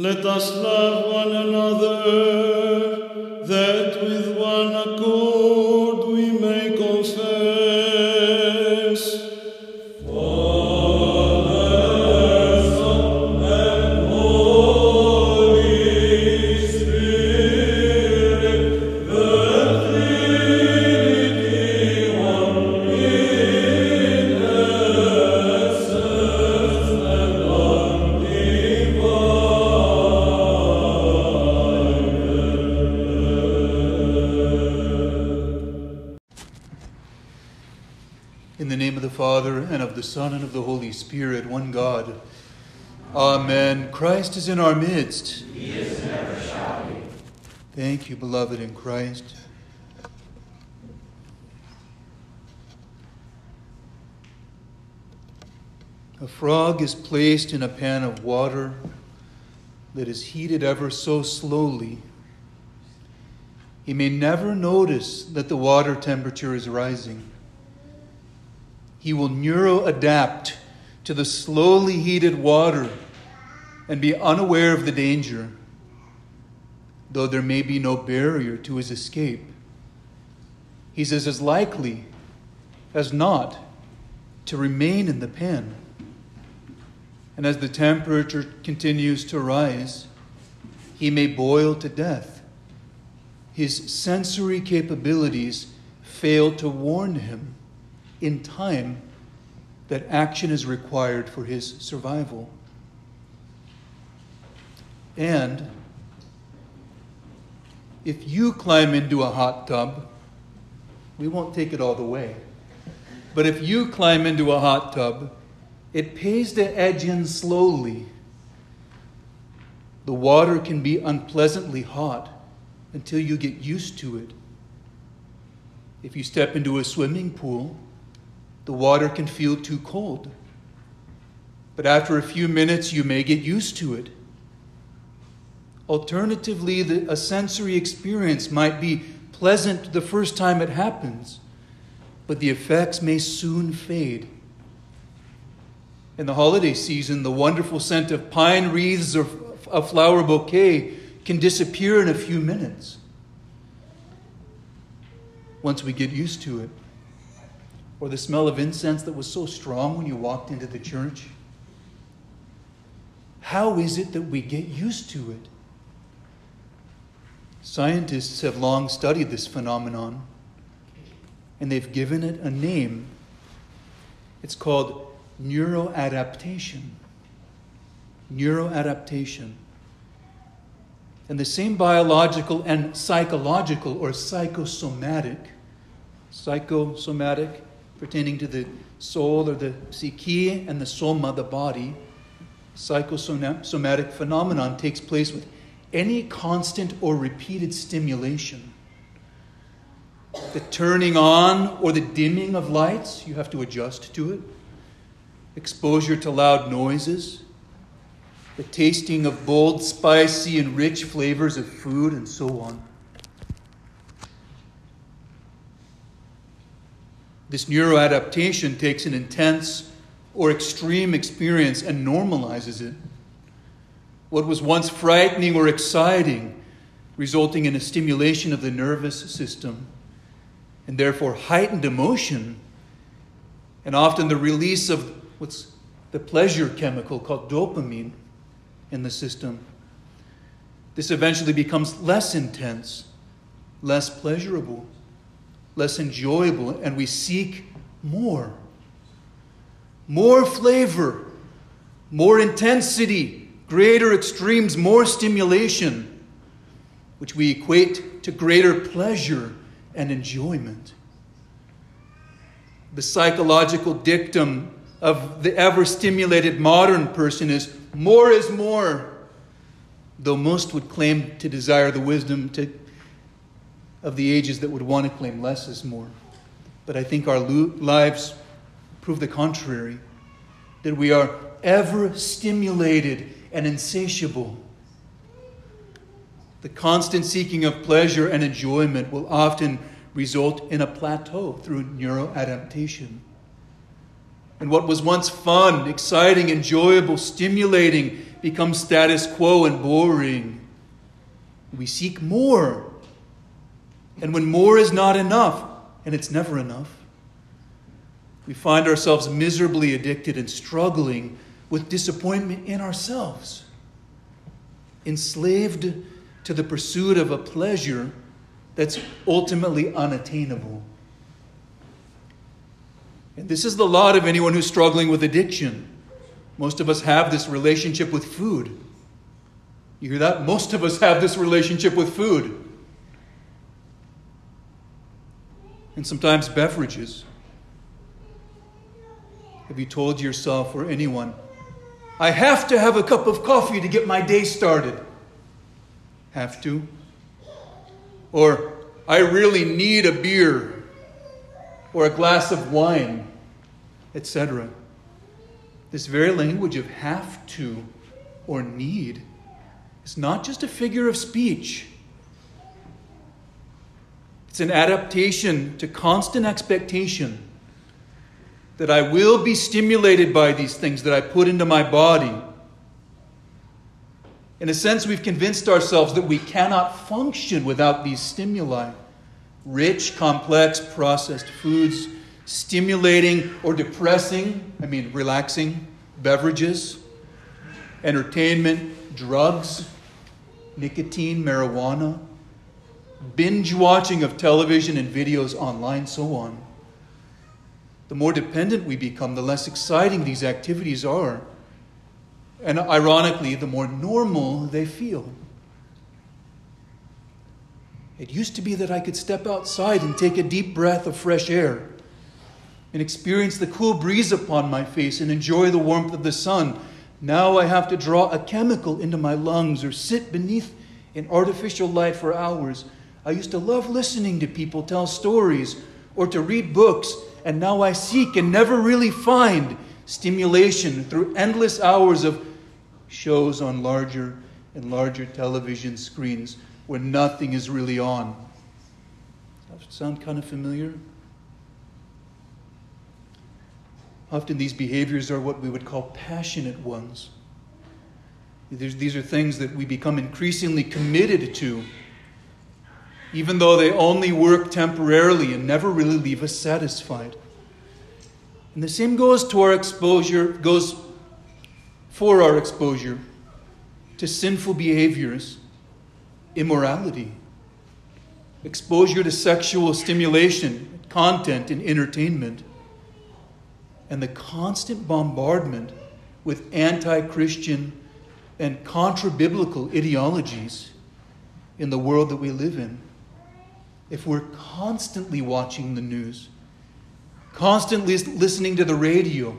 Let us love one another, that with one accord In the name of the Father, and of the Son, and of the Holy Spirit, one God. Amen. Christ is in our midst. He is and ever shall be. Thank you, beloved in Christ. A frog is placed in a pan of water that is heated ever so slowly. He may never notice that the water temperature is rising. He will neuroadapt to the slowly heated water and be unaware of the danger, though there may be no barrier to his escape. He says, as likely as not to remain in the pen. And as the temperature continues to rise, he may boil to death. His sensory capabilities fail to warn him in time that action is required for his survival. And if you climb into a hot tub, we won't take it all the way. But if you climb into a hot tub, it pays to edge in slowly. The water can be unpleasantly hot until you get used to it. If you step into a swimming pool, the water can feel too cold. But after a few minutes, you may get used to it. Alternatively, the, a sensory experience might be pleasant the first time it happens, but the effects may soon fade. In the holiday season, the wonderful scent of pine wreaths or a flower bouquet can disappear in a few minutes once we get used to it. Or the smell of incense that was so strong when you walked into the church. How is it that we get used to it? Scientists have long studied this phenomenon and they've given it a name. It's called neuroadaptation. Neuroadaptation. And the same biological and psychological or psychosomatic, psychosomatic pertaining to the soul or the psyche and the soma, the body, psychosomatic phenomenon takes place with any constant or repeated stimulation. The turning on or the dimming of lights, you have to adjust to it. Exposure to loud noises, the tasting of bold, spicy, and rich flavors of food, and so on. This neuroadaptation takes an intense or extreme experience and normalizes it. What was once frightening or exciting, resulting in a stimulation of the nervous system, and therefore heightened emotion, and often the release of what's the pleasure chemical called dopamine in the system. This eventually becomes less intense, less pleasurable less enjoyable, and we seek more. More flavor, more intensity, greater extremes, more stimulation, which we equate to greater pleasure and enjoyment. The psychological dictum of the ever stimulated modern person is more is more, though most would claim to desire the wisdom to of the ages that would want to claim less is more. But I think our lives prove the contrary that we are ever stimulated and insatiable. The constant seeking of pleasure and enjoyment will often result in a plateau through neuroadaptation. And what was once fun, exciting, enjoyable, stimulating becomes status quo and boring. We seek more. And when more is not enough, and it's never enough, we find ourselves miserably addicted and struggling with disappointment in ourselves, enslaved to the pursuit of a pleasure that's ultimately unattainable. And this is the lot of anyone who's struggling with addiction. Most of us have this relationship with food. You hear that? Most of us have this relationship with food. And sometimes beverages. Have you told yourself or anyone, I have to have a cup of coffee to get my day started? Have to? Or, I really need a beer or a glass of wine etc. This very language of have to or need is not just a figure of speech. It's an adaptation to constant expectation that I will be stimulated by these things that I put into my body. In a sense, we've convinced ourselves that we cannot function without these stimuli rich, complex, processed foods stimulating or depressing, I mean, relaxing beverages, entertainment, drugs, nicotine, marijuana, binge watching of television and videos online, so on. The more dependent we become, the less exciting these activities are. And ironically, the more normal they feel. It used to be that I could step outside and take a deep breath of fresh air and experience the cool breeze upon my face and enjoy the warmth of the sun. Now I have to draw a chemical into my lungs or sit beneath an artificial light for hours. I used to love listening to people tell stories or to read books, and now I seek and never really find stimulation through endless hours of shows on larger and larger television screens where nothing is really on. Does that sound kind of familiar? Often these behaviors are what we would call passionate ones. These are things that we become increasingly committed to, even though they only work temporarily and never really leave us satisfied. And the same goes to our exposure, goes for our exposure to sinful behaviors, immorality, exposure to sexual stimulation, content, and entertainment and the constant bombardment with anti Christian and contra biblical ideologies in the world that we live in, if we're constantly watching the news, constantly listening to the radio,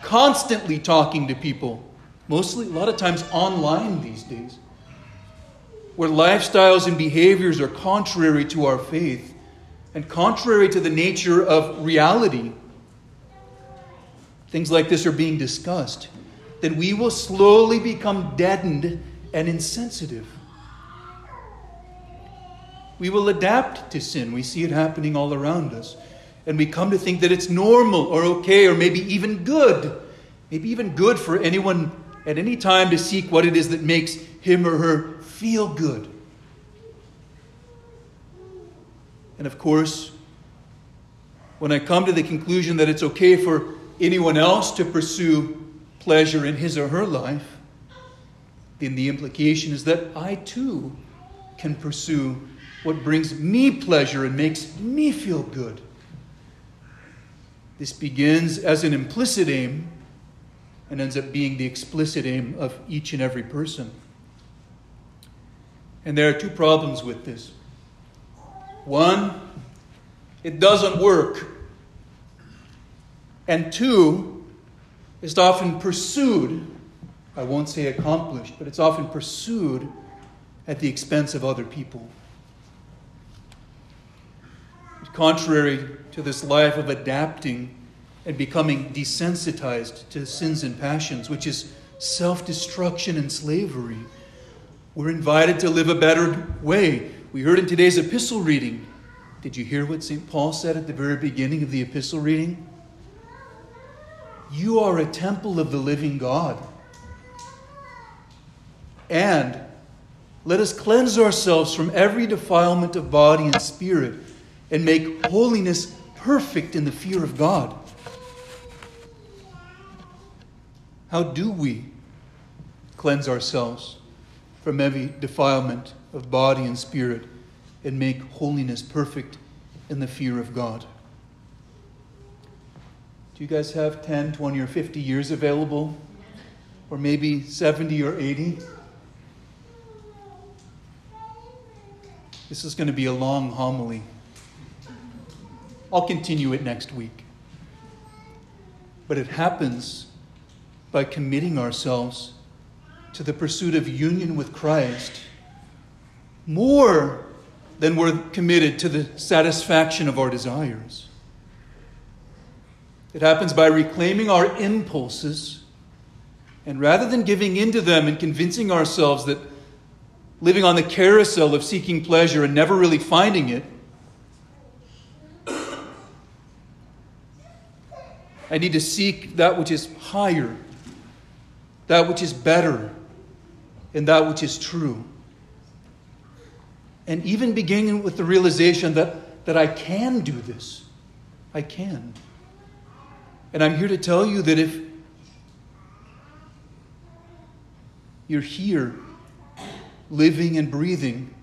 constantly talking to people, mostly, a lot of times online these days, where lifestyles and behaviors are contrary to our faith and contrary to the nature of reality things like this are being discussed, then we will slowly become deadened and insensitive. We will adapt to sin. We see it happening all around us. And we come to think that it's normal or okay or maybe even good. Maybe even good for anyone at any time to seek what it is that makes him or her feel good. And of course, when I come to the conclusion that it's okay for anyone else to pursue pleasure in his or her life, then the implication is that I too can pursue what brings me pleasure and makes me feel good. This begins as an implicit aim and ends up being the explicit aim of each and every person. And there are two problems with this. One, it doesn't work and two, it's often pursued, I won't say accomplished, but it's often pursued at the expense of other people. Contrary to this life of adapting and becoming desensitized to sins and passions, which is self destruction and slavery, we're invited to live a better way. We heard in today's epistle reading. Did you hear what St. Paul said at the very beginning of the epistle reading? You are a temple of the living God. And let us cleanse ourselves from every defilement of body and spirit and make holiness perfect in the fear of God. How do we cleanse ourselves from every defilement of body and spirit and make holiness perfect in the fear of God? Do you guys have 10, 20, or 50 years available? Or maybe 70 or 80? This is going to be a long homily. I'll continue it next week. But it happens by committing ourselves to the pursuit of union with Christ more than we're committed to the satisfaction of our desires. It happens by reclaiming our impulses and rather than giving in to them and convincing ourselves that living on the carousel of seeking pleasure and never really finding it, I need to seek that which is higher, that which is better, and that which is true. And even beginning with the realization that, that I can do this. I can. And I'm here to tell you that if you're here living and breathing,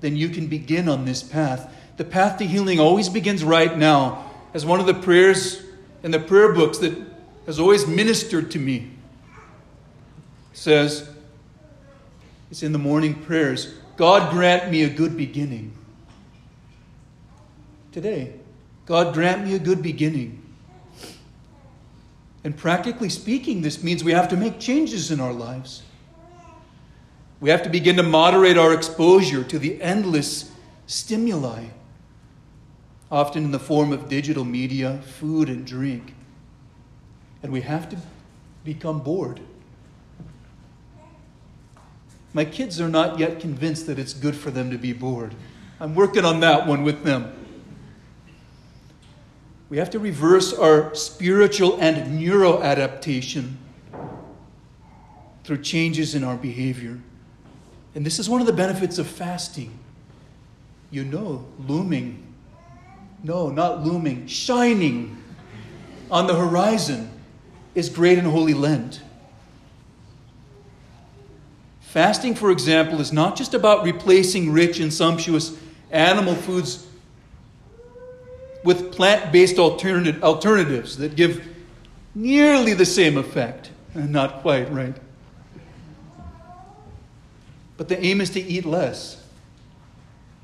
then you can begin on this path. The path to healing always begins right now. As one of the prayers in the prayer books that has always ministered to me says, it's in the morning prayers God grant me a good beginning. Today, God grant me a good beginning. And practically speaking, this means we have to make changes in our lives. We have to begin to moderate our exposure to the endless stimuli, often in the form of digital media, food, and drink. And we have to become bored. My kids are not yet convinced that it's good for them to be bored. I'm working on that one with them. We have to reverse our spiritual and neuroadaptation through changes in our behavior. And this is one of the benefits of fasting. You know, looming, no, not looming, shining on the horizon is great and holy Lent. Fasting, for example, is not just about replacing rich and sumptuous animal foods with plant based alternative, alternatives that give nearly the same effect. Not quite, right? But the aim is to eat less.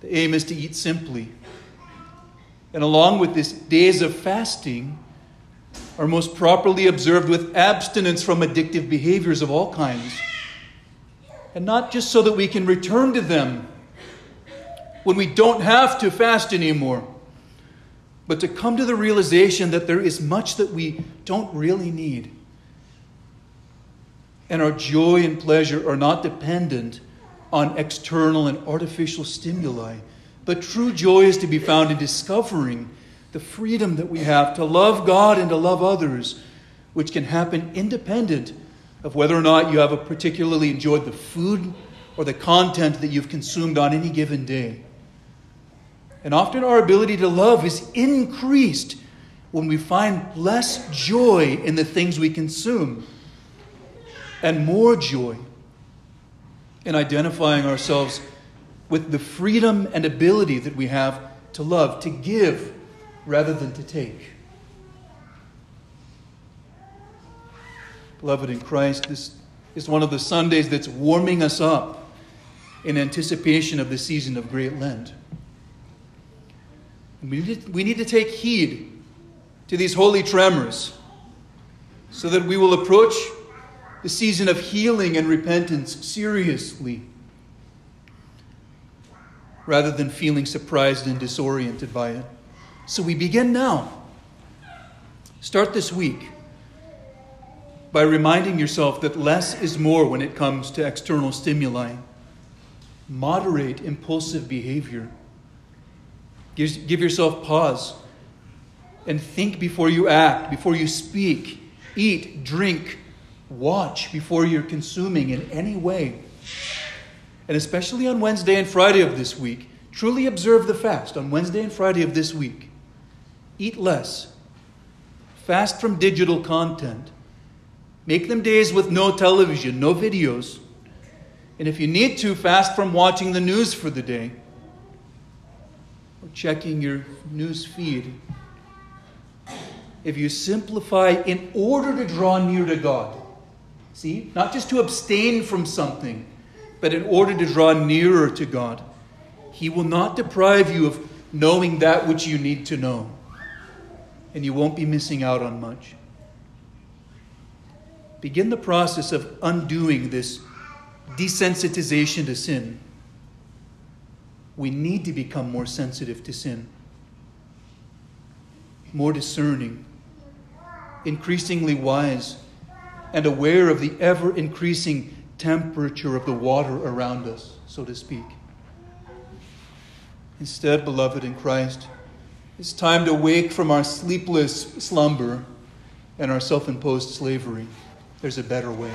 The aim is to eat simply. And along with this, days of fasting are most properly observed with abstinence from addictive behaviors of all kinds. And not just so that we can return to them when we don't have to fast anymore but to come to the realization that there is much that we don't really need. And our joy and pleasure are not dependent on external and artificial stimuli, but true joy is to be found in discovering the freedom that we have to love God and to love others, which can happen independent of whether or not you have particularly enjoyed the food or the content that you've consumed on any given day. And often our ability to love is increased when we find less joy in the things we consume and more joy in identifying ourselves with the freedom and ability that we have to love, to give rather than to take. Beloved in Christ, this is one of the Sundays that's warming us up in anticipation of the season of Great Lent. We need, to, we need to take heed to these holy tremors so that we will approach the season of healing and repentance seriously rather than feeling surprised and disoriented by it. So we begin now. Start this week by reminding yourself that less is more when it comes to external stimuli. Moderate impulsive behavior Give, give yourself pause and think before you act, before you speak, eat, drink, watch before you're consuming in any way. And especially on Wednesday and Friday of this week, truly observe the fast on Wednesday and Friday of this week. Eat less. Fast from digital content. Make them days with no television, no videos. And if you need to, fast from watching the news for the day or checking your news feed. If you simplify in order to draw near to God, see, not just to abstain from something, but in order to draw nearer to God, He will not deprive you of knowing that which you need to know. And you won't be missing out on much. Begin the process of undoing this desensitization to sin. We need to become more sensitive to sin, more discerning, increasingly wise, and aware of the ever increasing temperature of the water around us, so to speak. Instead, beloved in Christ, it's time to wake from our sleepless slumber and our self imposed slavery. There's a better way.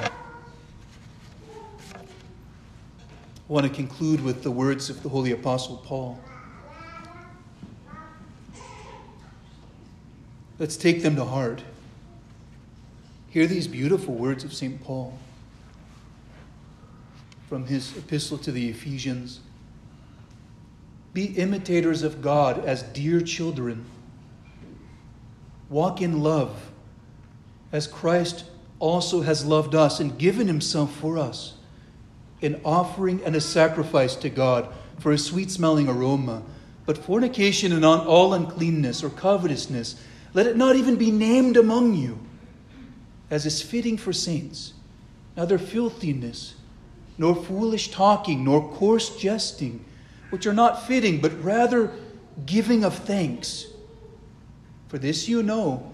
I want to conclude with the words of the Holy Apostle Paul. Let's take them to heart. Hear these beautiful words of St. Paul from his epistle to the Ephesians. Be imitators of God as dear children. Walk in love as Christ also has loved us and given himself for us an offering and a sacrifice to God for a sweet smelling aroma. But fornication and all uncleanness or covetousness, let it not even be named among you, as is fitting for saints. Neither filthiness, nor foolish talking, nor coarse jesting, which are not fitting, but rather giving of thanks. For this you know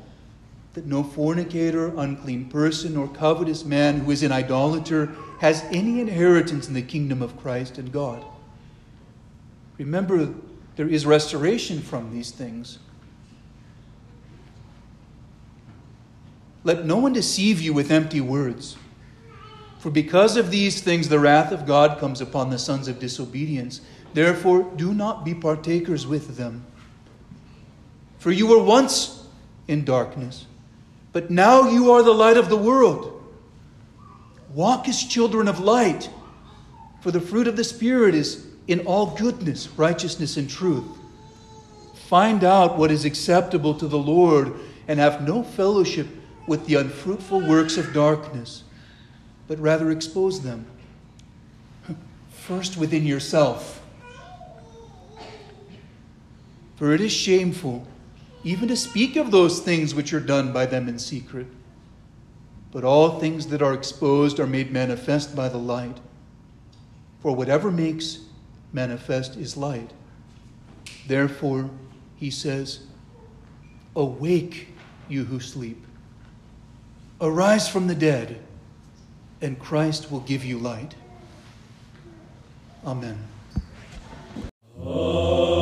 that no fornicator, unclean person, or covetous man who is an idolater has any inheritance in the kingdom of Christ and God. Remember, there is restoration from these things. Let no one deceive you with empty words. For because of these things the wrath of God comes upon the sons of disobedience. Therefore, do not be partakers with them. For you were once in darkness, but now you are the light of the world. Walk as children of light, for the fruit of the Spirit is in all goodness, righteousness, and truth. Find out what is acceptable to the Lord and have no fellowship with the unfruitful works of darkness, but rather expose them. First within yourself. For it is shameful even to speak of those things which are done by them in secret. But all things that are exposed are made manifest by the light. For whatever makes manifest is light. Therefore, he says, Awake, you who sleep. Arise from the dead, and Christ will give you light. Amen. Oh.